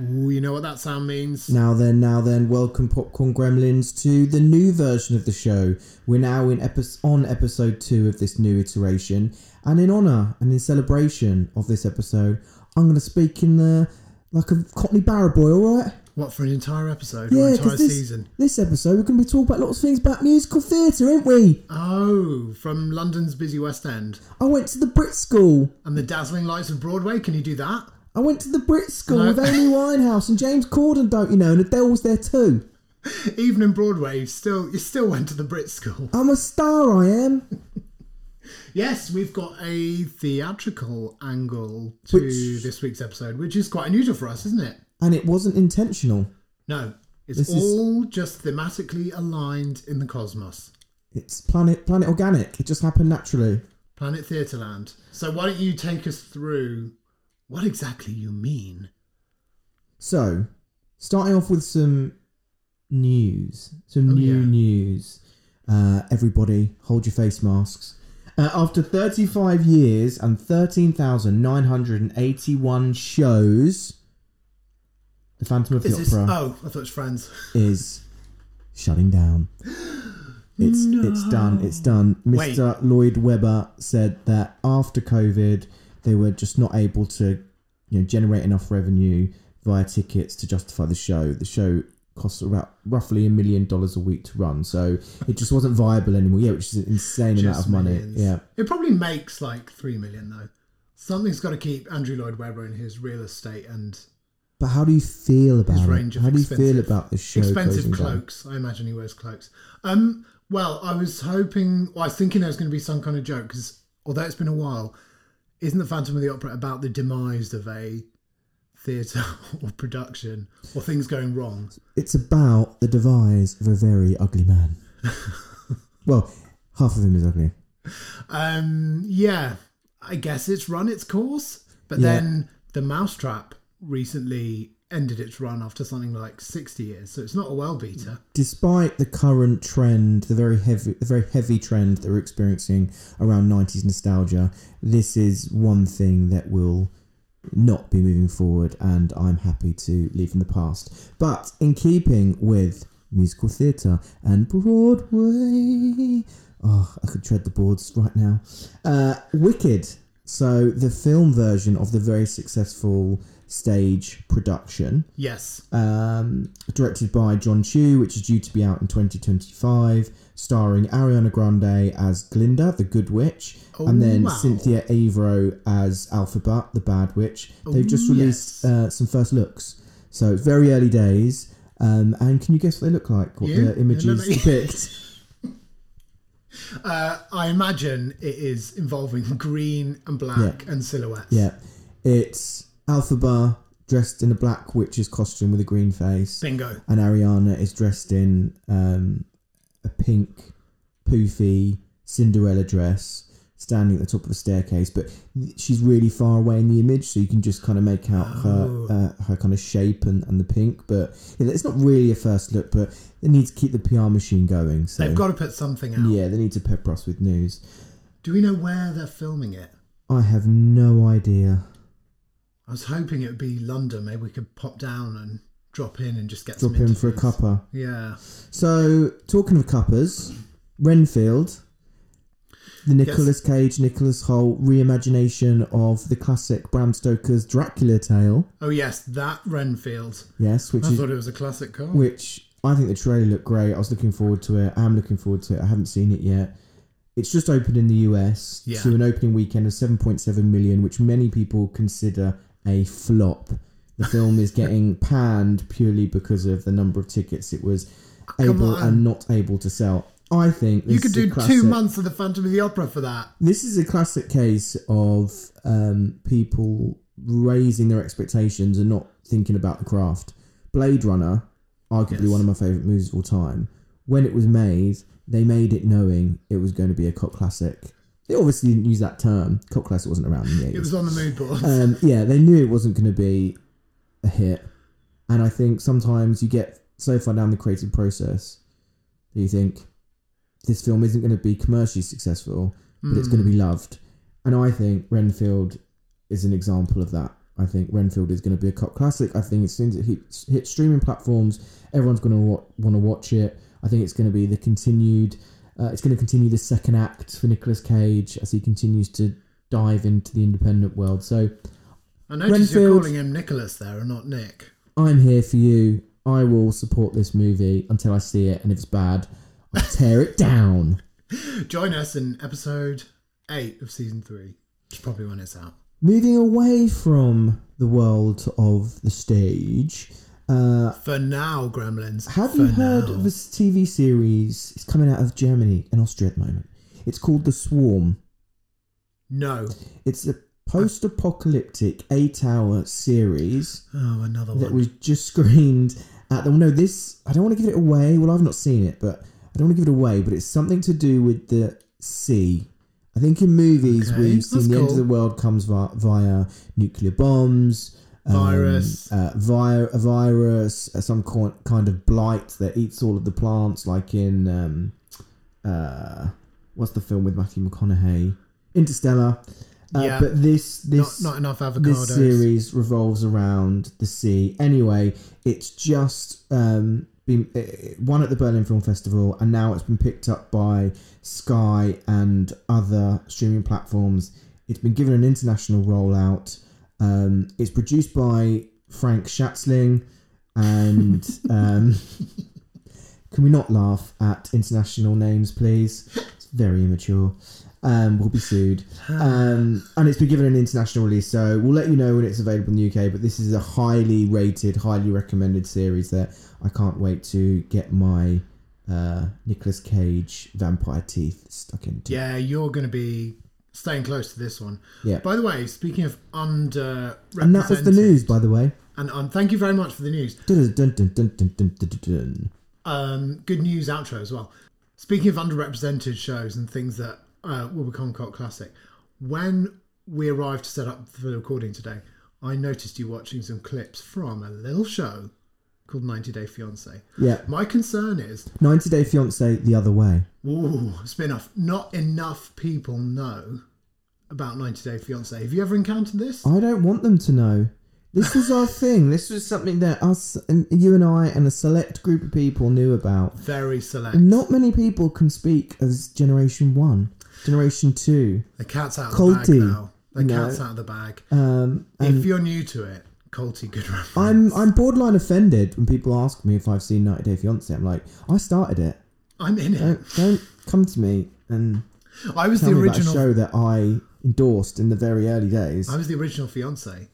Ooh, you know what that sound means? Now then, now then, welcome Popcorn Gremlins to the new version of the show. We're now in epi- on episode two of this new iteration, and in honour and in celebration of this episode, I'm going to speak in the like a Cockney Barrow boy. All right? What for an entire episode Yeah, or entire this season? this episode we're going to be talking about lots of things about musical theatre, aren't we? Oh, from London's busy West End I went to the Brit School. and the dazzling lights of Broadway. Can you do that? I went to the Brit School No. with Amy Winehouse and James Corden, don't you know? And Adele was there too. Even in Broadway, you still you still went to the Brit School. I'm a star, I am. Yes, we've got a theatrical angle to Which- this week's episode, which is quite unusual for us, isn't it? And it wasn't intentional. No, it's This is- all just thematically aligned in the cosmos. It's planet planet organic. It just happened naturally. Planet Theatreland. So why don't you take us through what exactly you mean? So, starting off with some news, some Oh, new yeah. news. Uh, everybody, hold your face masks. Uh, after 35 years and 13,981 shows, The Phantom of the this? Opera Oh, I thought it was Friends. is shutting down. It's it's done. It's done. Wait. Mr. Lloyd Webber said that after COVID, they were just not able to, you know, generate enough revenue via tickets to justify the show. The show costs about roughly a million dollars a week to run, so it just wasn't viable anymore. Yeah, which is an insane amount of money. millions. Yeah, It probably makes like three million though. Something's got to keep Andrew Lloyd Webber in his real estate and but how do you feel about range it? of How do you feel about this show expensive closing down? cloaks. I imagine he wears cloaks. Um, well, I was hoping, well, I was thinking there was going to be some kind of joke because although it's been a while, isn't the Phantom of the Opera about the demise of a theatre or production or things going wrong? It's about the demise of a very ugly man. well, half of him is ugly. Um, yeah, I guess it's run its course, but Yeah. then the Mousetrap recently ended its run after something like sixty years, so it's not a well beater. Despite the current trend, the very heavy, the very heavy trend that we're experiencing around '90s nostalgia, this is one thing that will not be moving forward, and I'm happy to leave in the past. But in keeping with musical theatre and Broadway, oh, I could tread the boards right now. Uh, Wicked. So the film version of the very successful stage production Yes, um, directed by Jon Chu, which is due to be out in 2025, starring Ariana Grande as Glinda, the Good Witch, Oh, and then wow. Cynthia Erivo as Elphaba, the Bad Witch. They've just Oh, released yes. uh, some first looks, so it's very early days. Um, and can you guess what they look like? What Yeah, the images depict? uh, I imagine it is involving green and black and silhouettes. yeah, it's Elphaba dressed in a black witch's costume with a green face. bingo. and Ariana is dressed in um, a pink, poofy Cinderella dress, standing at the top of a staircase. But she's really far away in the image, so you can just kind of make out Oh. her uh, her kind of shape and, and the pink. But yeah, it's not really a first look, but they need to keep the PR machine going. So They've got to put something out. yeah, they need to pepper us with news. Do we know where they're filming it? I have no idea. I was hoping it would be London. Maybe we could pop down and drop in and just get Drop some in for a interviews. cuppa. Yeah. So, talking of cuppers, Renfield, the Nicolas Cage, Nicholas Hoult reimagination of the classic Bram Stoker's Dracula tale. Oh yes, that Renfield. Yes, which I is thought it was a classic car. which I think the trailer looked great. I was looking forward to it. I'm looking forward to it. I haven't seen it yet. It's just opened in the US Yeah. to an opening weekend of 7.7 million, which many people consider a flop. The film is getting panned purely because of the number of tickets it was Come able on. and not able to sell. I think this you could do classic, two months of the Phantom of the Opera for that. This is a classic case of um, people raising their expectations and not thinking about the craft. Blade Runner, arguably Yes. one of my favourite movies of all time. When it was made, they made it knowing it was going to be a cult classic. They obviously didn't use that term. Cult classic wasn't around in the 80s. It was on the mood board. um, yeah, they knew it wasn't going to be a hit. And I think sometimes you get so far down the creative process that you think this film isn't going to be commercially successful, but it's going to be loved. And I think Renfield is an example of that. I think Renfield is going to be a cult classic. I think as soon as it hits, hits streaming platforms, everyone's going to wa- want to watch it. I think it's going to be the continued. Uh, it's going to continue the second act for Nicolas Cage as he continues to dive into the independent world. So I noticed you're Renfield- calling him Nicholas there and not Nick. I'm here for you. I will support this movie until I see it, and if it's bad, I'll tear it down. Join us in episode eight of season three, which is probably when it's out. Moving away from the world of the stage, uh, For now, Gremlins. have for you heard now. of this TV series? It's coming out of Germany and Austria at the moment. It's called The Swarm. No. It's a post-apocalyptic eight-hour series Oh, another that one. was just screened at the. No, this I don't want to give it away. Well, I've not seen it, but I don't want to give it away. But it's something to do with the sea. I think in movies Okay, we've seen the end of the world comes via, via nuclear bombs, um, Virus. uh, vi- a virus, uh, some co- kind of blight that eats all of the plants, like in um, uh, what's the film with Matthew McConaughey, Interstellar. Uh, Yeah. But this not, this not enough avocados. this series revolves around the sea. Anyway, it's just um, been uh, won at the Berlin Film Festival, and now it's been picked up by Sky and other streaming platforms. It's been given an international rollout. Um, it's produced by Frank Schätzing, and um, can we not laugh at international names, please? It's very immature. Um, we'll be sued. Um, and it's been given an international release, so we'll let you know when it's available in the UK. But this is a highly rated, highly recommended series that I can't wait to get my uh, Nicolas Cage vampire teeth stuck into. Yeah, you're going to be staying close to this one. Yeah. By the way, speaking of under And that was the news, by the way. And um, thank you very much for the news. Um, good news outro as well. Speaking of underrepresented shows and things that uh, will become cult classic, when we arrived to set up for the recording today, I noticed you watching some clips from a little show called 90 Day Fiance. Yeah. My concern is, 90 Day Fiance the other way. ooh, spin off. Not enough people know about 90 Day Fiance. Have you ever encountered this? I don't want them to know. This was our thing. This was something that us, and you and I, and a select group of people knew about. Very select. Not many people can speak as Generation One, Generation Two. The cat's out of the bag now. The No. cat's out of the bag. Um, if you're new to it, Colty, good reference. I'm I'm borderline offended when people ask me if I've seen 90 Day Fiance. I'm like, I started it. I'm in it. Don't don't come to me and I was tell the me about a original. show that I endorsed in the very early days. I was the original fiance.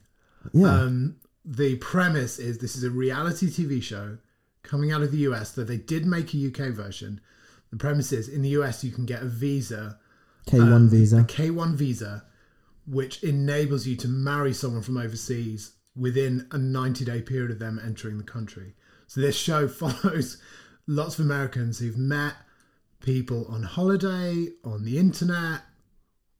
Yeah, Um, the premise is this is a reality TV show coming out of the US that they did make a UK version. The premise is in the US you can get a visa, K1 um, visa. a K1 visa, which enables you to marry someone from overseas within a 90 day period of them entering the country. So this show follows lots of Americans who've met people on holiday, on the internet,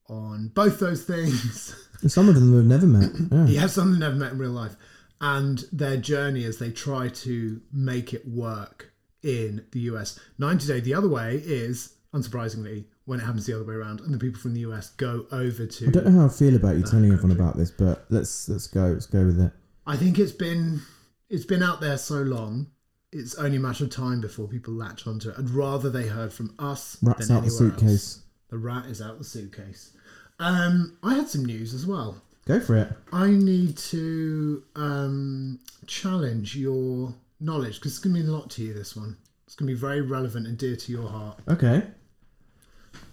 on both those things. Some of them have never met. Yeah. Yeah, some they've never met in real life. And their journey as they try to make it work in the US. 90 Day the other way is, unsurprisingly, when it happens the other way around and the people from the US go over to. I don't know how I feel about you telling everyone about this, but let's let's go. Let's go with it. I think it's been it's been out there so long. It's only a matter of time before people latch onto it. I'd rather they heard from us Rats than out the suitcase. else. The rat is out the suitcase. Um, I had some news as well. Go for it. I need to um, challenge your knowledge because it's going to mean a lot to you. This one, it's going to be very relevant and dear to your heart. Okay.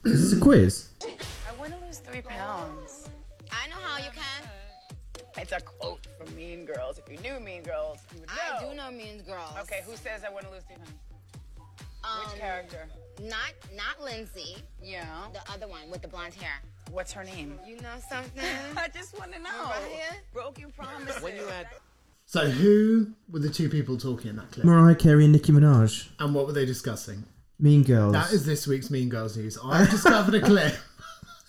This is a quiz? I want to lose three pounds. I know how you can. It's a quote from Mean Girls. If you knew Mean Girls, you would know. I do know Mean Girls. Okay, who says I want to lose three pounds? Um, Which character? Not not Lindsay, Yeah. the other one with the blonde hair. What's her name? You know something? I just want to know. Right? Broken promises. When you had So, who were the two people talking in that clip, Mariah Carey and Nicki Minaj. and what were they discussing? Mean Girls. That is this week's Mean Girls news. I discovered a clip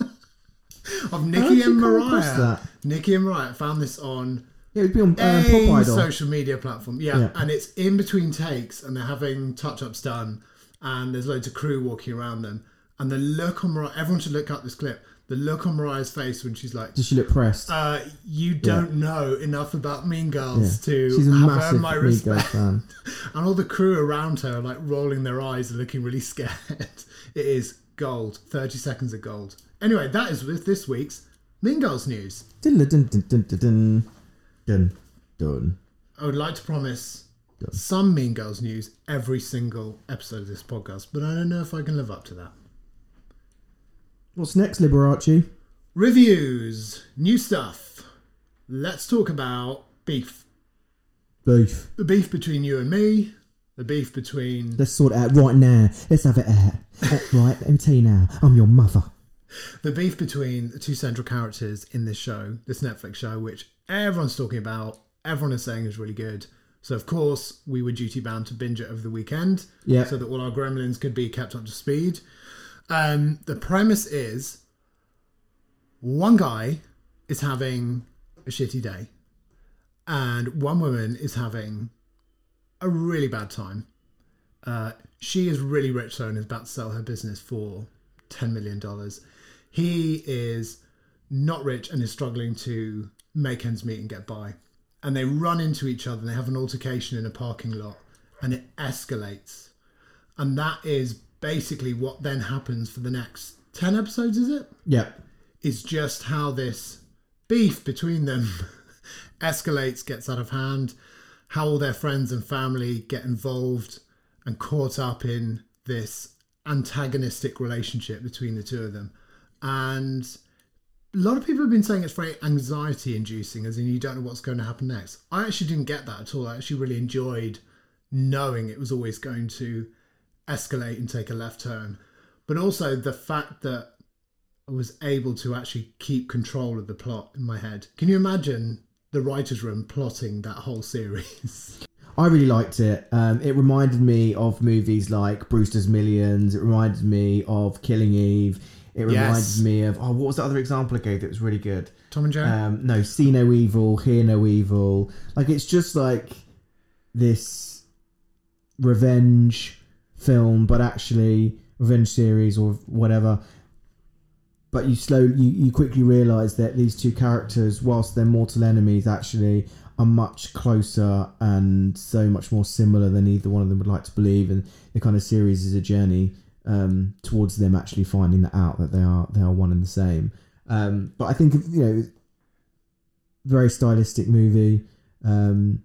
of Nicki and Mariah. Nicki and Mariah found this on Yeah, it'd be on uh, a Pop Idol. social media platform. Yeah, Yeah. and it's in between takes, and they're having touch ups done, and there's loads of crew walking around them. And the look on Mariah, everyone should look up this clip. The look on Mariah's face when she's like, Does she look pressed? uh, "You don't know enough about Mean Girls to She's a have earned my Mean respect." fan. and all the crew around her are like rolling their eyes and looking really scared. it is gold. Thirty seconds of gold. Anyway, that is with this week's Mean Girls news. Dun, dun, dun, dun, dun, dun, dun, dun. I would like to promise some Mean Girls news every single episode of this podcast, but I don't know if I can live up to that. What's next, Liberace? Reviews, new stuff. Let's talk about beef. Beef. The beef between you and me, the beef between Let's sort it out right now. Let's have it out. Uh, right, let me tell you now. I'm your mother. the beef between the two central characters in this show, this Netflix show, which everyone's talking about, everyone is saying is really good. So of course we were duty bound to binge it over the weekend, Yeah. so that all our gremlins could be kept up to speed. Um, the premise is one guy is having a shitty day, and one woman is having a really bad time. Uh, she is really rich though and is about to sell her business for $10 million. He is not rich and is struggling to make ends meet and get by. And they run into each other and they have an altercation in a parking lot and it escalates. And that is basically what then happens for the next 10 episodes, is it? Yeah. is just how this beef between them escalates, gets out of hand, how all their friends and family get involved and caught up in this antagonistic relationship between the two of them. And a lot of people have been saying it's very anxiety inducing, as in you don't know what's going to happen next. I actually didn't get that at all. I actually really enjoyed knowing it was always going to escalate and take a left turn. But also the fact that I was able to actually keep control of the plot in my head. Can you imagine the writer's room plotting that whole series? I really liked it. Um, it reminded me of movies like Brewster's Millions. It reminded me of Killing Eve. It reminded Yes. me of oh, what was the other example I gave that was really good? Tom and Jerry? Um, no, see no evil, hear no evil. Like it's just like this revenge film, but actually revenge series or whatever. But you slowly, you, you quickly realise that these two characters, whilst they're mortal enemies, actually are much closer and so much more similar than either one of them would like to believe. And the kind of series is a journey um, towards them actually finding that out that they are they are one and the same. Um, but I think you know, very stylistic movie, um,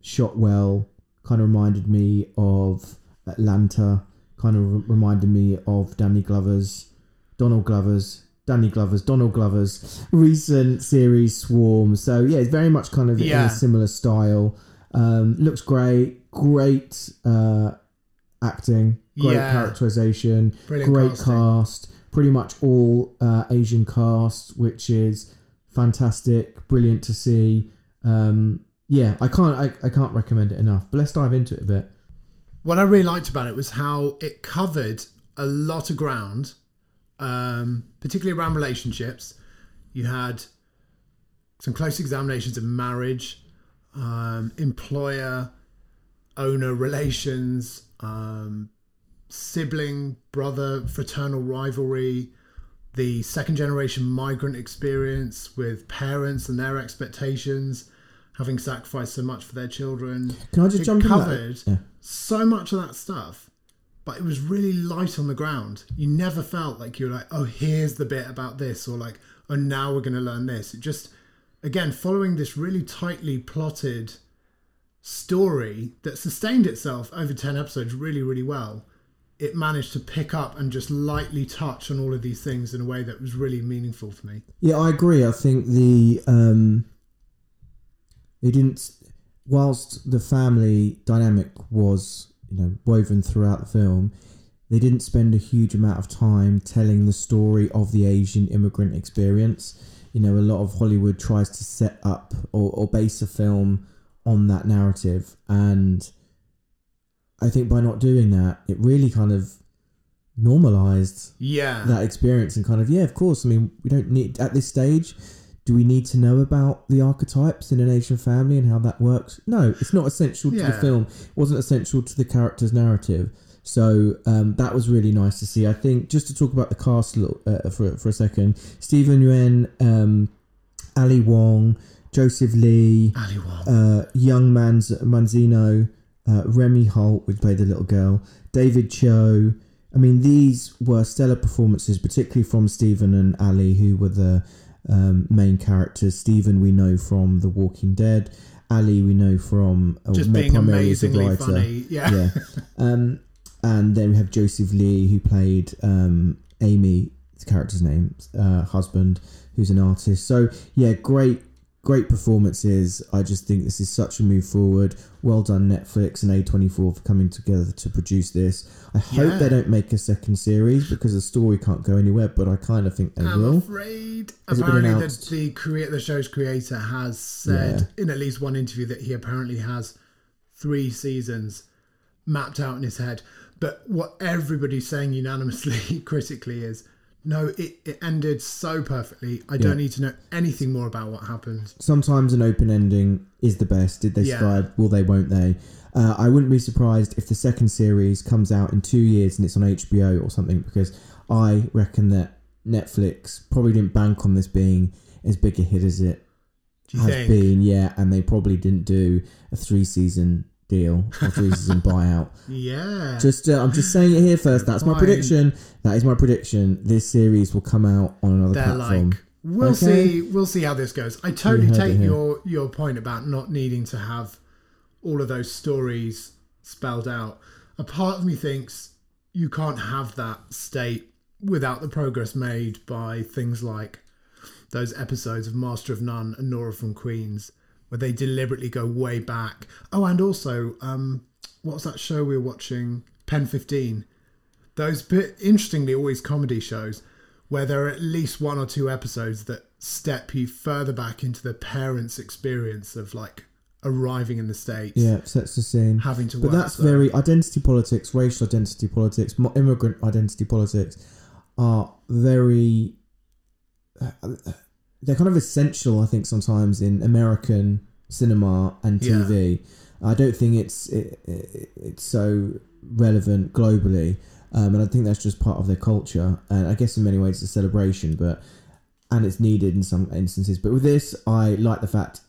shot well. Kind of reminded me of Atlanta. Kind of re- reminded me of Danny Glover's, Donald Glover's, Danny Glover's, Donald Glover's recent series Swarm. So yeah, it's very much kind of in a similar style. Um, looks great, great uh, acting, great Yeah. characterization, Brilliant great casting. cast. Pretty much all uh, Asian cast, which is fantastic, brilliant to see. Um, yeah, I can't I, I can't recommend it enough. But let's dive into it a bit. What I really liked about it was how it covered a lot of ground, um, particularly around relationships. You had some close examinations of marriage, um, employer owner relations, um, sibling, brother, fraternal rivalry, the second generation migrant experience with parents and their expectations, having sacrificed so much for their children. Can I just It jump in that? covered. So much of that stuff, but it was really light on the ground. You never felt like you were like, oh, here's the bit about this, or like, oh, now we're going to learn this. It just, again, following this really tightly plotted story that sustained itself over 10 episodes really, really well. It managed to pick up and just lightly touch on all of these things in a way that was really meaningful for me. Yeah, I agree. I think the um, they didn't. Whilst the family dynamic was you know woven throughout the film, they didn't spend a huge amount of time telling the story of the Asian immigrant experience. You know, a lot of Hollywood tries to set up or, or base a film on that narrative, and I think by not doing that, it really kind of normalized Yeah. that experience and kind of yeah of course i mean we don't need at this stage do we need to know about the archetypes in an asian family and how that works no it's not essential to the film it wasn't essential to the character's narrative So um, that was really nice to see. I think just to talk about the cast a little, uh, for for a second, Steven Yeun, um, Ali Wong, Joseph Lee, Ali Wong. uh, young Manz- Manzino, uh, Remy Holt, which played the little girl, David Cho. I mean, these were stellar performances, particularly from Steven and Ali, who were the um, main characters. Steven, we know from The Walking Dead. Ali, we know from uh, Just being primarily as a amazingly writer. funny. Yeah. Yeah. um, and then we have Joseph Lee, who played um, Amy, the character's name, uh, husband, who's an artist. So yeah, great, great performances. I just think this is such a move forward. Well done, Netflix and A24 for coming together to produce this. I hope Yeah. they don't make a second series because the story can't go anywhere, but I kind of think they I'm will. afraid. Has apparently, the, the create the show's creator has said in at least one interview that he apparently has three seasons mapped out in his head. But what everybody's saying unanimously, critically, is no, it, it ended so perfectly. I Yeah. don't need to know anything more about what happened. sometimes an open ending is the best. Did they Yeah. survive? Will they? Won't they? Uh, I wouldn't be surprised if the second series comes out in two years and it's on HBO or something because I reckon that Netflix probably didn't bank on this being as big a hit as it Do you has think? been. Yeah, and they probably didn't do a three season deal or three season buyout. Yeah. Just uh, I'm just saying it here first. That's my Fine. prediction. That is my prediction. This series will come out on another They're platform. like, we'll Okay. see, we'll see how this goes. I totally heard it take here. your your point about not needing to have all of those stories spelled out. A part of me thinks you can't have that state without the progress made by things like those episodes of Master of None and Nora from Queens, where they deliberately go way back. Oh, and also, um, what was that show we were watching? Pen Fifteen those bit interestingly always comedy shows where there are at least one or two episodes that step you further back into the parents' experience of like arriving in the states, Yeah, sets the scene. having to But that's there. very identity politics, racial identity politics, immigrant identity politics are very. They're kind of essential, I think, sometimes in American cinema and Yeah. TV. I don't think it's it, it, it's so relevant globally, um, and I think that's just part of their culture. And I guess in many ways it's a celebration, but and it's needed in some instances. But with this, I like the fact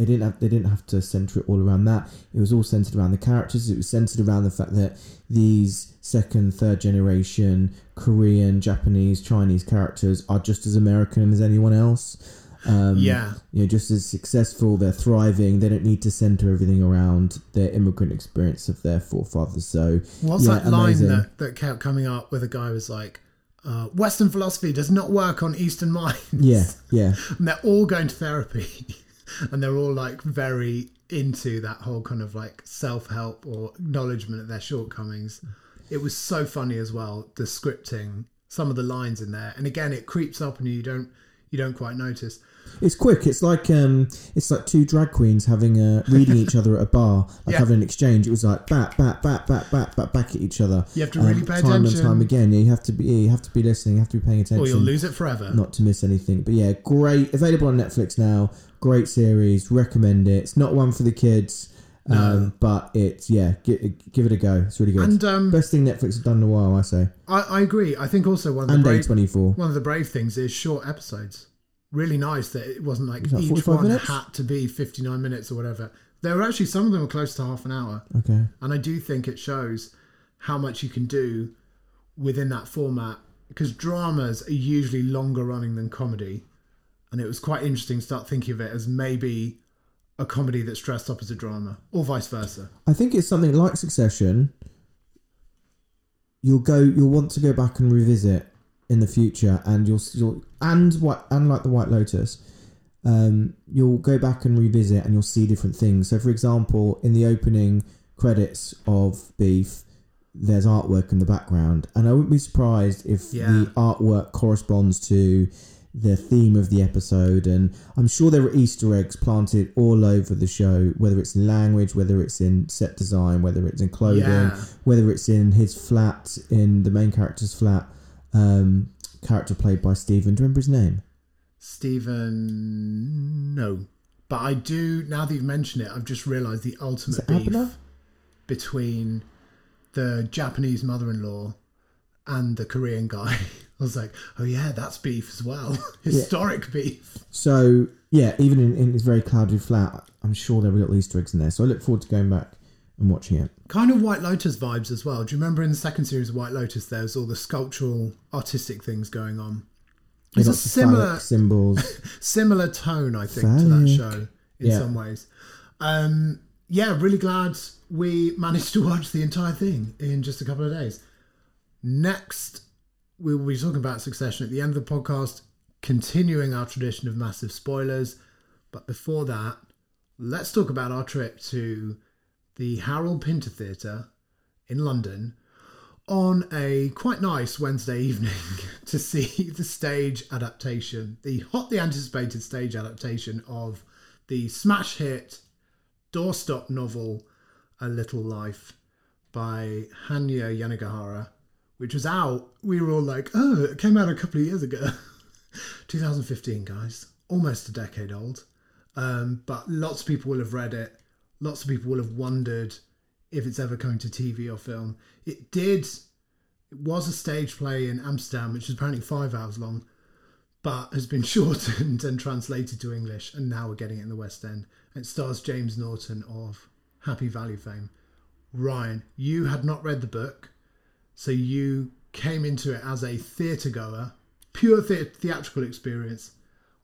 they didn't have they didn't have to center it all around that. It was all centered around the characters. It was centered around the fact that these second, third generation Korean, Japanese, Chinese characters are just as American as anyone else. Um, Yeah. you know, just as successful. They're thriving. They don't need to center everything around their immigrant experience of their forefathers. So What's yeah, that line that, that kept coming up where the guy was like, uh, Western philosophy does not work on Eastern minds. Yeah, yeah. and they're all going to therapy and they're all like very into that whole kind of like self-help or acknowledgement of their shortcomings it was so funny as well the scripting some of the lines in there and again it creeps up and you don't you don't quite notice It's quick. It's like um, it's like two drag queens having a reading each other at a bar, like Yeah. having an exchange. It was like bat, bat, bat, bat, bat, bat, back at each other. You have to really um, pay time attention. and time again. You have to be. Yeah, you have to be listening. You have to be paying attention. or you'll lose it forever not to miss anything. But yeah, great. Available on Netflix now. Great series. Recommend it. It's not one for the kids. Um, but it's yeah, gi- give it a go. It's really good. And, um, Best thing Netflix has done in a while, I say. I, I agree i think also one of the brave, A24. one of the brave things is short episodes really nice that it wasn't like that each one minutes? had to be 59 minutes or whatever there were actually some of them were close to half an hour Okay. And I do think it shows how much you can do within that format because dramas are usually longer running than comedy. And it was quite interesting to start thinking of it as maybe a comedy that's dressed up as a drama or vice versa. I think it's something like Succession. You'll go. You'll want to go back and revisit in the future, and you'll you'll and what and like the White Lotus, um, you'll go back and revisit, and you'll see different things. So, for example, in the opening credits of Beef, there's artwork in the background, and I wouldn't be surprised if Yeah. the artwork corresponds to the theme of the episode and i'm sure there are easter eggs planted all over the show whether it's in language whether it's in set design whether it's in clothing Yeah. whether it's in his flat in the main character's flat um character played by steven do you remember his name Steven, no. But I do, now that you've mentioned it, I've just realised the ultimate beef Abner? between the Japanese mother-in-law and the Korean guy. I was like, oh yeah, that's beef as well, historic beef. So yeah, even in, in this very clouded flat, I'm sure there were little Easter eggs in there. So I look forward to going back and watching it. Kind of White Lotus vibes as well. Do you remember in the second series of White Lotus, there was all the sculptural, artistic things going on. It's a similar symbols. similar tone, I think, to that show in Yeah. some ways. Um, yeah, really glad we managed to watch the entire thing in just a couple of days. Next, we will be talking about Succession at the end of the podcast, continuing our tradition of massive spoilers. But before that, let's talk about our trip to the Harold Pinter Theatre in London on a quite nice Wednesday evening to see the stage adaptation, the hotly anticipated stage adaptation of the smash hit doorstop novel A Little Life by Hanya Yanagihara, which was out. We were all like, oh, it came out a couple of years ago. 2015, guys. Almost a decade old. Um, but lots of people will have read it. Lots of people will have wondered if it's ever coming to TV or film. It did. It was a stage play in Amsterdam, which is apparently five hours long, but has been shortened and translated to English, and now we're getting it in the West End. And it stars James Norton of Happy Valley fame. Ryan, you had not read the book, so you came into it as a theatre goer, pure the- theatrical experience.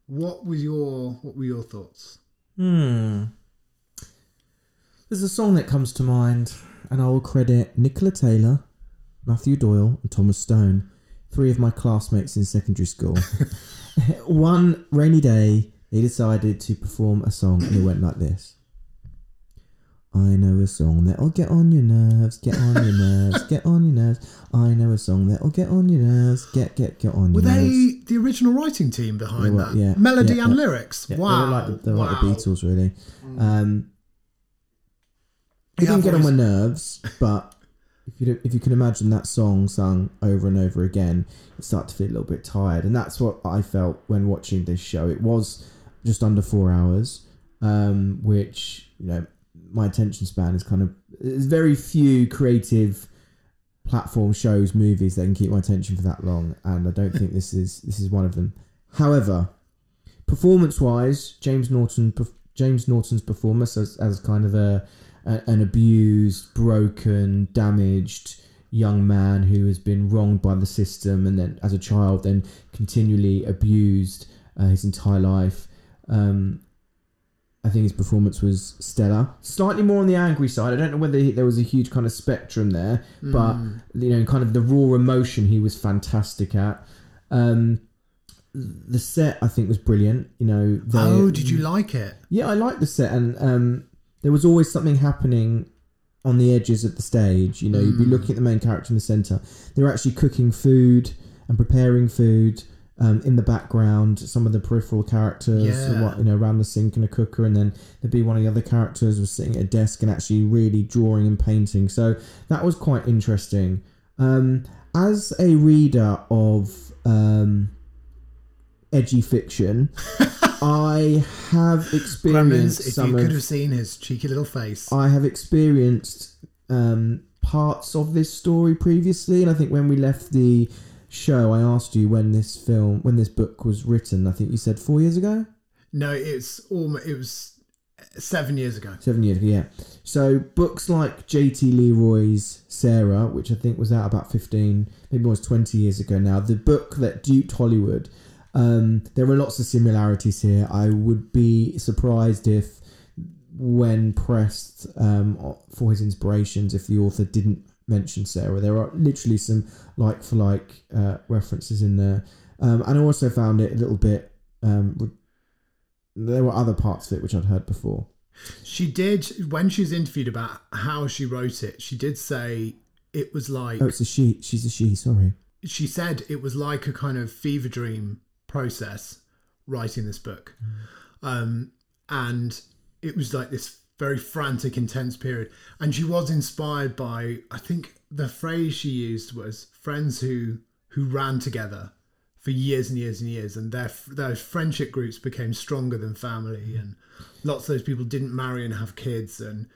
What was your what were your thoughts? Hmm. There's a song that comes to mind, and I will credit Nicola Taylor, Matthew Doyle, and Thomas Stone, three of my classmates in secondary school. One rainy day, they decided to perform a song, and it went like this. I know a song that'll get on your nerves, get on your nerves, get on your nerves. I know a song that'll get on your nerves, get get get on Were your nerves. Were they the original writing team behind that? yeah, Melody yeah, and yeah. lyrics. Yeah, wow. They were like the, they were like the. Beatles, really. Um, it didn't get on my nerves, but if you if you can imagine that song sung over and over again, you start to feel a little bit tired, and that's what I felt when watching this show. It was just under four hours, um, which you know my attention span is kind of there's very few creative platform shows movies that can keep my attention for that long, and I don't think this is this is one of them. However, performance wise, James Norton James Norton's performance as, as kind of a, a an abused, broken, damaged young man who has been wronged by the system and then as a child then continually abused uh, his entire life. Um, I think his performance was stellar. Slightly more on the angry side. I don't know whether he, there was a huge kind of spectrum there, but you know, kind of the raw emotion he was fantastic at. Um, the set I think was brilliant. You know, they- Oh, did you like it? yeah, I like the set, and um, there was always something happening on the edges of the stage. You know, you'd be Hmm. looking at the main character in the center. They were actually cooking food and preparing food. Um, in the background, some of the peripheral characters, Yeah. what you know, around the sink and a cooker, and then there'd be one of the other characters was sitting at a desk and actually really drawing and painting. So that was quite interesting. Um, as a reader of um, edgy fiction, I have experienced Clemens, if some you of could have seen his cheeky little face. I have experienced um, parts of this story previously, and I think when we left the show, I asked you when this film, when this book was written. I think you said four years ago, No, it's almost it was seven years ago. seven years ago. Yeah. So books like J.T. Leroy's Sarah, which I think was out about fifteen, maybe almost twenty years ago now. The book that duped Hollywood. Um, there are lots of similarities here. I would be surprised if when pressed um, for his inspirations if the author didn't mention Sarah. There are literally some like for like uh, references in there. Um, and I also found it a little bit. Um, re- there were other parts of it which I'd heard before. She did when she was interviewed about how she wrote it. She did say it was like Oh, it's a she. She's a she. Sorry. she said it was like a kind of fever dream process writing this book um, and it was like this very frantic intense period. And she was inspired by i think the phrase she used was friends who who ran together for years and years and years. And their their friendship groups became stronger than family. And lots of those people didn't marry and have kids. And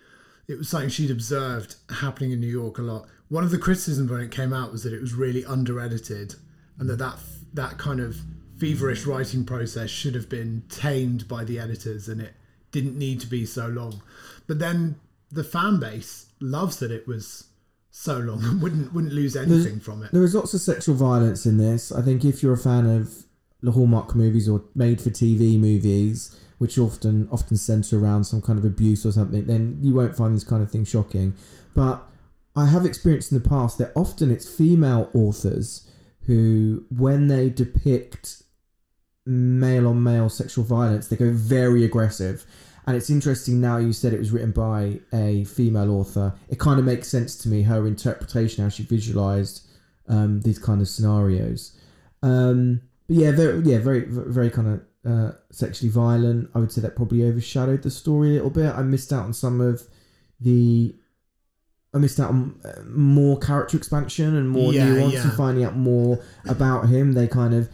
it was something she'd observed happening in New York a lot. One of the criticisms when it came out was that it was really under edited, and that that that kind of feverish writing process should have been tamed by the editors, and it didn't need to be so long. But then the fan base loves that it was so long and wouldn't wouldn't lose anything from it. There is lots of sexual violence in this. I think if you're a fan of the Hallmark movies or made for TV movies, which often often centre around some kind of abuse or something, then you won't find this kind of thing shocking. But I have experienced in the past that often it's female authors who, when they depict male on male sexual violence, they go very aggressive. And it's interesting now you said it was written by a female author. It kind of makes sense to me, her interpretation, how she visualized um, these kind of scenarios. Um, but yeah, very, yeah, very, very kind of uh, sexually violent. I would say that probably overshadowed the story a little bit. I missed out on some of the. I missed out on uh, more character expansion and more Yeah, nuance yeah. and finding out more about him. They kind of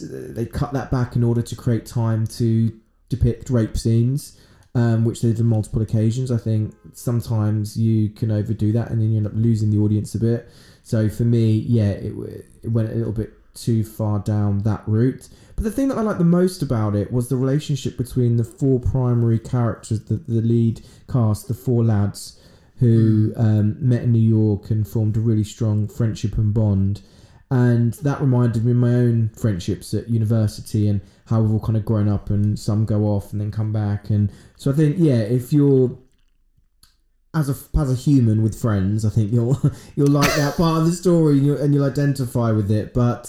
they cut that back in order to create time to depict rape scenes, um, which they did on multiple occasions. I think sometimes you can overdo that and then you end up losing the audience a bit. So for me, yeah, it, it went a little bit too far down that route. But the thing that I liked the most about it was the relationship between the four primary characters, the, the lead cast, the four lads who um, met in New York and formed a really strong friendship and bond. And that reminded me of my own friendships at university and how we've all kind of grown up and some go off and then come back. And so I think, yeah, if you're as a as a human with friends, I think you'll you'll like that part of the story and you'll, and you'll identify with it. But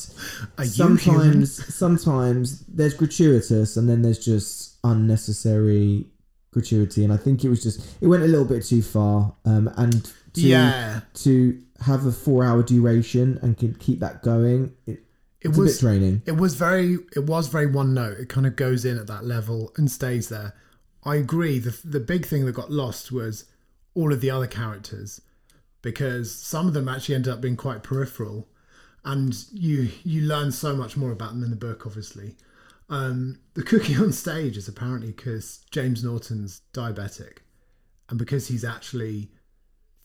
sometimes sometimes there's gratuitous and then there's just unnecessary gratuity, and I think it was just it went a little bit too far. Um, and to, Yeah. to have a four hour duration and can keep that going, it, It it's was a bit draining. It was very it was very one note. It kind of goes in at that level and stays there. I agree. The the big thing that got lost was all of the other characters because some of them actually ended up being quite peripheral and you you learn so much more about them in the book obviously. Um, the cookie on stage is apparently because James Norton's diabetic and because he's actually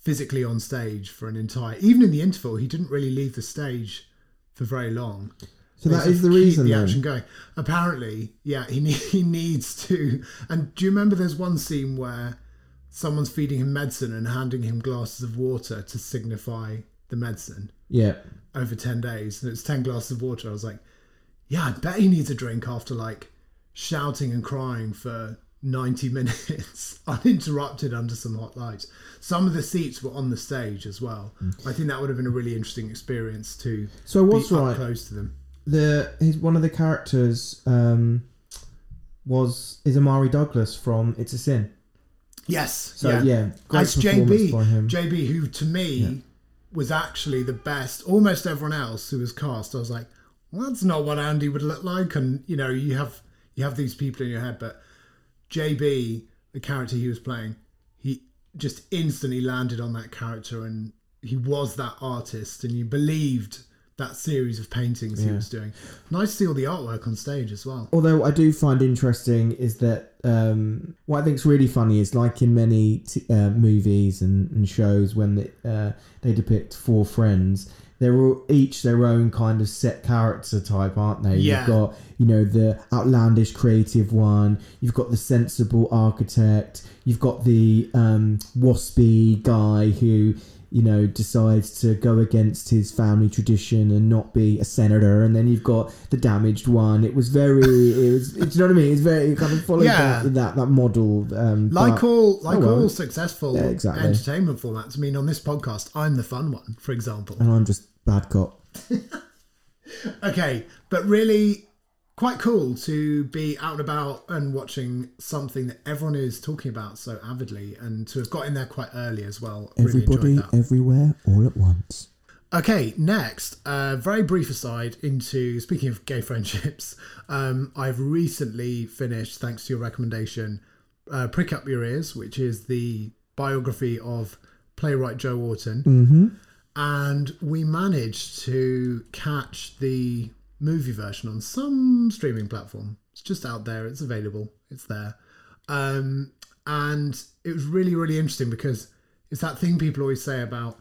physically on stage for an entire even in the interval he didn't really leave the stage for very long So that is the reason the then. action going. Apparently, yeah, he ne- he needs to. And do you remember? There's one scene where someone's feeding him medicine and handing him glasses of water to signify the medicine Yeah. over ten days, and it's ten glasses of water. I was like, yeah, I bet he needs a drink after like shouting and crying for 90 minutes uninterrupted under some hot lights. Some of the seats were on the stage as well. I think that would have been a really interesting experience to So I was right. close to them. The his one of the characters um, was is Omari Douglas from It's a Sin. Yes. So yeah, great As performance JB, by him. JB, who to me was actually the best. Almost everyone else who was cast, I was like, well, that's not what Andy would look like. And you know, you have you have these people in your head, but JB, the character he was playing, he just instantly landed on that character, and he was that artist, and you believed that series of paintings he was doing. Nice to see all the artwork on stage as well. Although what I do find interesting is that um, what I think is really funny is like in many t- uh, movies and, and shows when they, uh, they depict four friends, they're all each their own kind of set character type, aren't they? Yeah. You've got you know the outlandish creative one. You've got the sensible architect. You've got the um, waspy guy who you know decides to go against his family tradition and not be a senator. And then you've got the damaged one. It was very. It was. Do you know what I mean? It's very it kind of followed Yeah. that, that that model. Um, like but- all like oh well. all successful Yeah, exactly. entertainment formats. I mean, on this podcast, I'm the fun one, for example. and I'm just bad cop. Okay, but really quite cool to be out and about and watching something that everyone is talking about so avidly, and to have got in there quite early as well. Everybody, that. everywhere, all at once. Okay, next, uh, very brief aside into speaking of gay friendships. Um, I've recently finished, thanks to your recommendation, uh, Prick Up Your Ears, which is the biography of playwright Joe Orton. Mm-hmm. And we managed to catch the movie version on some streaming platform. It's just out there, it's available, it's there. Um, and it was really really interesting because it's that thing people always say about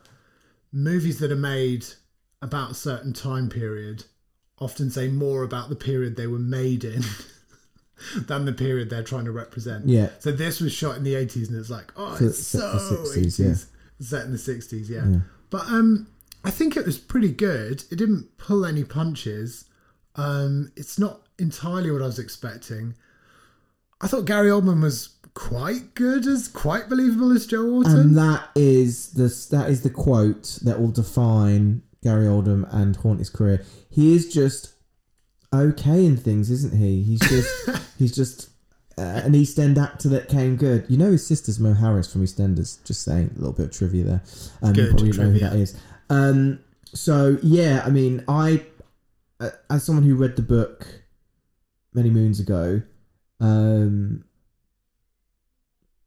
movies that are made about a certain time period often say more about the period they were made in than the period they're trying to represent. Yeah. So this was shot in the 80s and it's like, oh, So it's set so in the 60s, 80s. yeah. Set in the 60s, yeah. But um I think it was pretty good. It didn't pull any punches. Um it's not entirely what I was expecting. I thought Gary Oldman was quite good as quite believable as Joe Orton. And that is the that is the quote that will define Gary Oldman and haunt his career. He is just okay in things, isn't he? He's just he's just uh, an East End actor that came good. You know his sister's Mo Harris from EastEnders. Just saying a little bit of trivia there. Um, you Good probably know who that is. Um, so yeah, I mean, I uh, as someone who read the book many moons ago, um,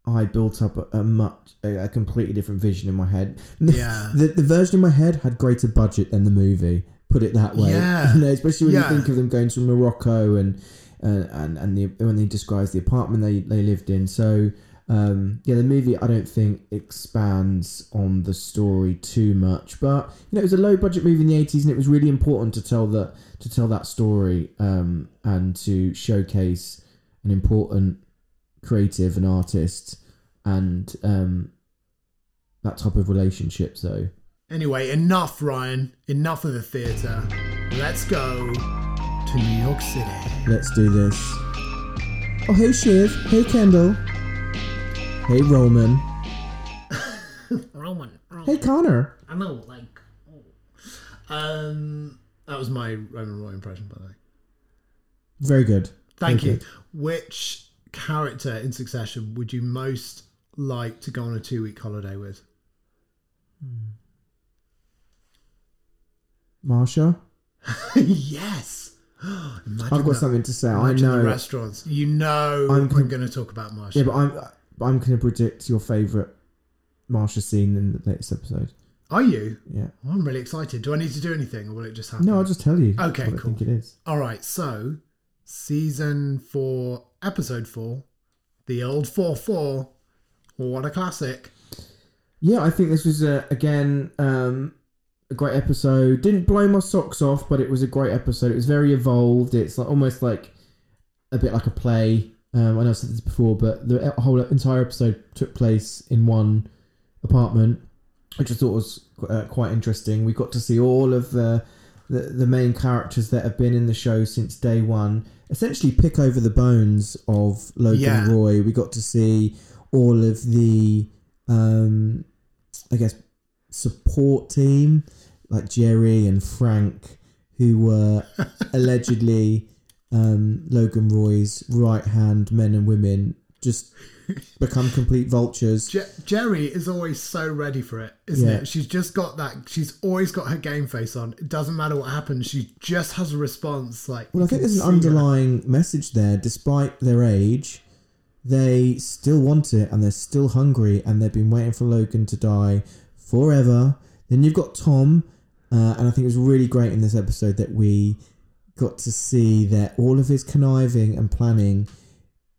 I built up a, a much a, a completely different vision in my head. Yeah. the the version in my head had greater budget than the movie. Put it that way. Yeah. you know, especially when Yeah. you think of them going to Morocco and uh, and and the when they describes the apartment they they lived in. So. Um, yeah, the movie I don't think expands on the story too much, but you know it was a low budget movie in the eighties, and it was really important to tell that to tell that story um, and to showcase an important creative and artist and um, that type of relationship. So Anyway, enough, Ryan. Enough of the theatre. Let's go to New York City. let's do this. Oh hey Shiv, hey Kendall, hey Roman, Roman. Roman. hey Connor. I know, like. oh. Um, that was my Roman Roy impression, by the way. Very good. Thank Very you. good. Which character in Succession would you most like to go on a two-week holiday with? Marcia, yes. I've got that. something to say. I know. restaurants. You know, I'm con- going to talk about Marcia. Yeah, but I'm I'm going to predict your favourite Marcia scene in the latest episode. Are you? Yeah. I'm really excited. Do I need to do anything, or will it just happen? No, I'll just tell you. Okay, cool. I think it is. All right, so season four, episode four, the old four four. What a classic! Yeah, I think this was uh, again um, a great episode. Didn't blow my socks off, but it was a great episode. It was very evolved. It's like almost like a bit like a play. Um, I know I said this before, but the whole entire episode took place in one apartment, which I thought was uh, quite interesting. We got to see all of the, the the main characters that have been in the show since day one. Essentially, pick over the bones of Logan Yeah. Roy. We got to see all of the, um, I guess, support team like Gerri and Frank, who were allegedly um, Logan Roy's right hand men and women, just become complete vultures. Je- Gerri is always so ready for it, isn't Yeah. it? She's just got that. She's always got her game face on. It doesn't matter what happens. She just has a response. Like, Well, I think there's an underlying message there. Despite their age, they still want it and they're still hungry and they've been waiting for Logan to die forever. Then you've got Tom, uh, and I think it was really great in this episode that we got to see that all of his conniving and planning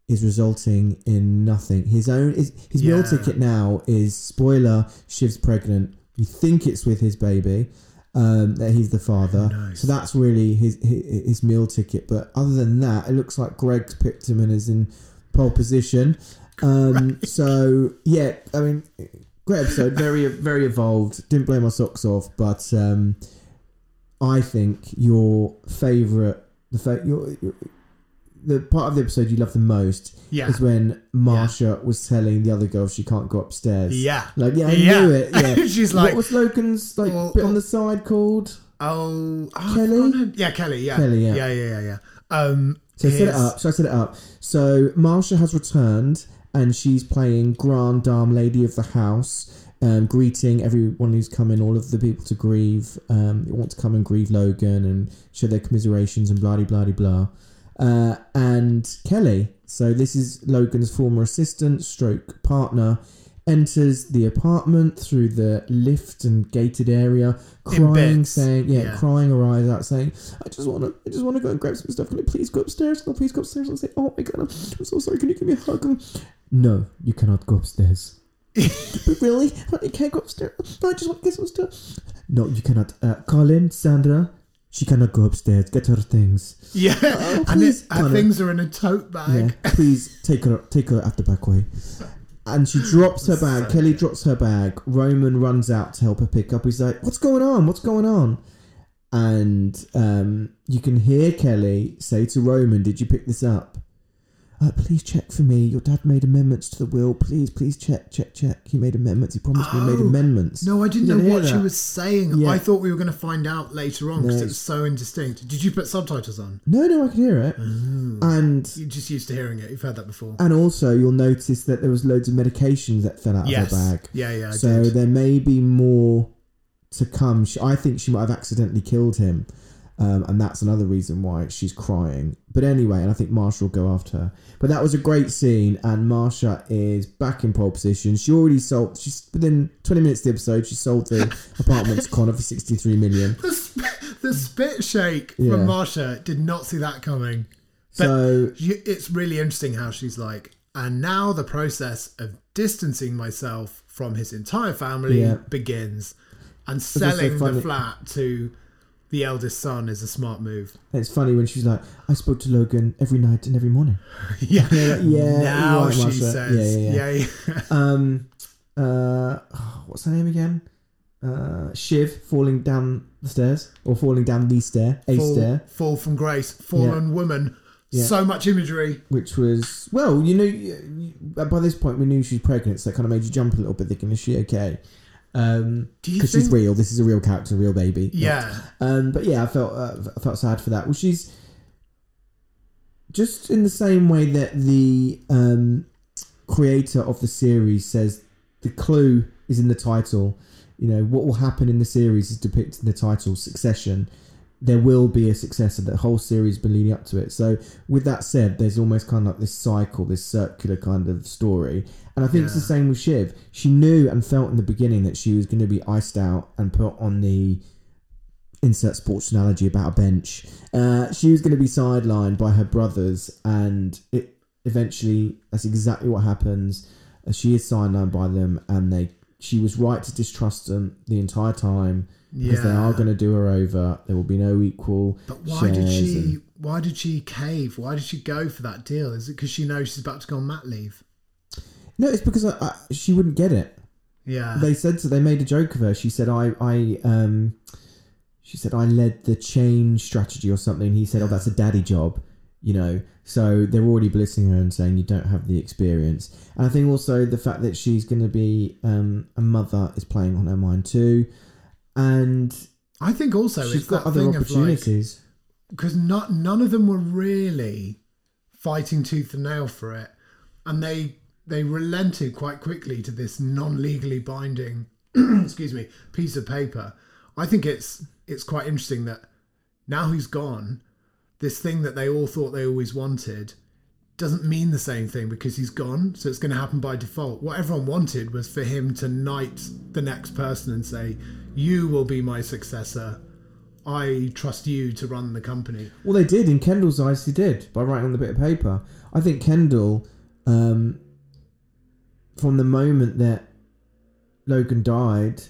is resulting in nothing. His own his, his meal ticket now is spoiler. Shiv's pregnant. We think it's with his baby. Um, that he's the father. knows? So that's really his, his his meal ticket. But other than that, it looks like Greg's picked him and is in pole position. Um, so yeah, I mean, great episode. Very very evolved. Didn't blow my socks off, but um, I think your favourite the fa- your, your the part of the episode you love the most Yeah. is when Marcia was telling the other girl she can't go upstairs. Yeah. Like yeah, I Yeah. knew it. Yeah. She's like, what was Logan's like Well, bit on the side called? oh, oh, Kerry? Yeah, Kerry. Yeah. Kerry, yeah. Yeah, yeah, yeah, yeah. Um, So set it up. So I set it up. So Marcia has returned and she's playing Grand Dame Lady of the House, um, greeting everyone who's come in, all of the people to grieve, um, want to come and grieve Logan and show their commiserations and blah blah blah blah. Uh, and Kerry. So this is Logan's former assistant, stroke partner, enters the apartment through the lift and gated area, crying, saying, yeah, yeah. crying her eyes out, saying, "I just want to, I just want to go and grab some stuff. Can I please go upstairs? Can I please go upstairs?" And I say, "Oh my god, I'm so sorry. Can you give me a hug?" No, you cannot go upstairs. really, I can't go upstairs. I just want to get some stuff. No, you cannot. Uh, Colin, Sandra, she cannot go upstairs. Get her things. Yeah, Oh, and please, it, her things are in a tote bag. Yeah, please take her, take her out the back way. And she drops her bag. So Kerry drops her bag. Roman runs out to help her pick up. He's like, "What's going on? What's going on?" And um, you can hear Kerry say to Roman, "Did you pick this up?" Uh, please check for me. Your dad made amendments to the will. Please, please check, check, check. He made amendments. He promised me he made Oh, amendments. No, I didn't You know what she was saying. Yeah. I thought we were going to find out later on because No, it was so indistinct. Did you put subtitles on? No, no, I can hear it. Mm. And You're just used to hearing it. You've heard that before. and also you'll notice that there was loads of medications that fell out yes. of her bag. Yeah, yeah, I so did. there may be more to come. I think she might have accidentally killed him, um, and that's another reason why she's crying. But anyway, and I think Marcia will go after her. But that was a great scene, and Marcia is back in pole position. She already sold. She's within twenty minutes of the episode. She sold the apartment to Connor for sixty three million. The, sp- the spit shake Yeah. from Marcia did not see that coming. But So you, it's really interesting how she's like, and now the process of distancing myself from his entire family Yeah. begins. And selling the flat to the eldest son is a smart move. it's funny when she's like, "I spoke to Logan every night and every morning." yeah. Yeah, yeah, now right, she says, Yeah, yeah, yeah, yeah. um, uh, what's her name again? Uh, Shiv falling down the stairs or falling down the stair, a fall, stair, fall from grace, fallen woman. Yeah. So much imagery. which was well, you know, by this point we knew she was pregnant, so that kind of made you jump a little bit, thinking, "Is she okay?" Um, because she's real. This is a real character, a real baby. Yeah. Um, but yeah, I felt uh, I felt sad for that. Well, she's just in the same way that the um, creator of the series says the clue is in the title. You know what will happen in the series is depicted in the title. Succession. There will be a successor. The whole series been leading up to it. So, with that said, there's almost kind of like this cycle, this circular kind of story. And I think it's the same with Shiv. She knew and felt in the beginning that she was going to be iced out and put on the insert sports analogy about a bench. Uh, she was going to be sidelined by her brothers, and it eventually that's exactly what happens. She is sidelined by them, and they she was right to distrust them the entire time because they are going to do her over. There will be no equal. But why did she? and- Why did she cave? Why did she go for that deal? Is it because she knows she's about to go on mat leave? No, it's because I, I, she wouldn't get it. Yeah. they said so. They made a joke of her. She said, "I, I, um, she said I led the change strategy or something." He said, "Oh, that's a daddy job," you know. So they're already blissing her and saying you don't have the experience. And I think also the fact that she's going to be um, a mother is playing on her mind too, and I think also she's it's got other like opportunities. because not none of them were really fighting tooth and nail for it, and they they relented quite quickly to this non-legally binding excuse me piece of paper. I think it's it's quite interesting that now he's gone, this thing that they all thought they always wanted doesn't mean the same thing because he's gone. So it's going to happen by default. What everyone wanted was for him to knight the next person and say, "You will be my successor. I trust you to run the company." Well, they did in Kendall's eyes. They did by writing on the bit of paper. I think Kendall, um, from the moment that Logan died,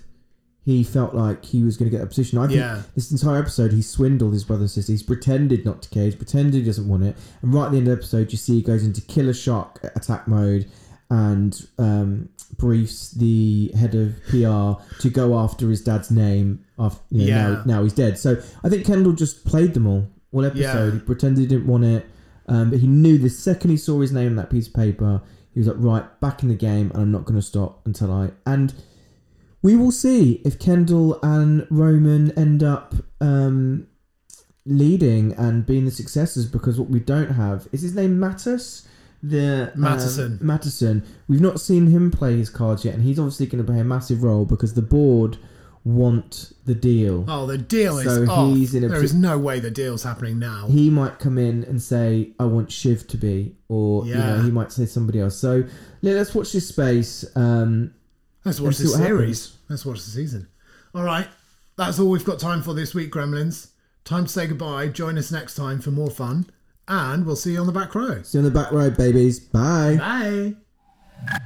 he felt like he was going to get a position. I think Yeah. this entire episode, he swindled his brother and sister. He's pretended not to care. He's pretended he doesn't want it. And right at the end of the episode, you see he goes into killer shock attack mode and um, briefs the head of PR to go after his dad's name. After you know, Yeah. now, now he's dead. So I think Kendall just played them all all episode. Yeah. He pretended he didn't want it, um, but he knew the second he saw his name on that piece of paper, he was like, right, back in the game, and I'm not going to stop until I and. We will see if Kendall and Roman end up um, leading and being the successors because what we don't have is his name Mattis. The um, Mattison. Mattison. We've not seen him play his cards yet, and he's obviously going to play a massive role because the board want the deal. Oh, the deal is So off. he's in a there is no way the deal's happening now. He might come in and say, "I want Shiv to be," or you know, he might say somebody else. So yeah, let's watch this space. Um, Let's watch the what series. Let's watch the season. All right. That's all we've got time for this week, Gremlins. Time to say goodbye. Join us next time for more fun. And we'll see you on the back row. see you on the back road, babies. Bye. Bye.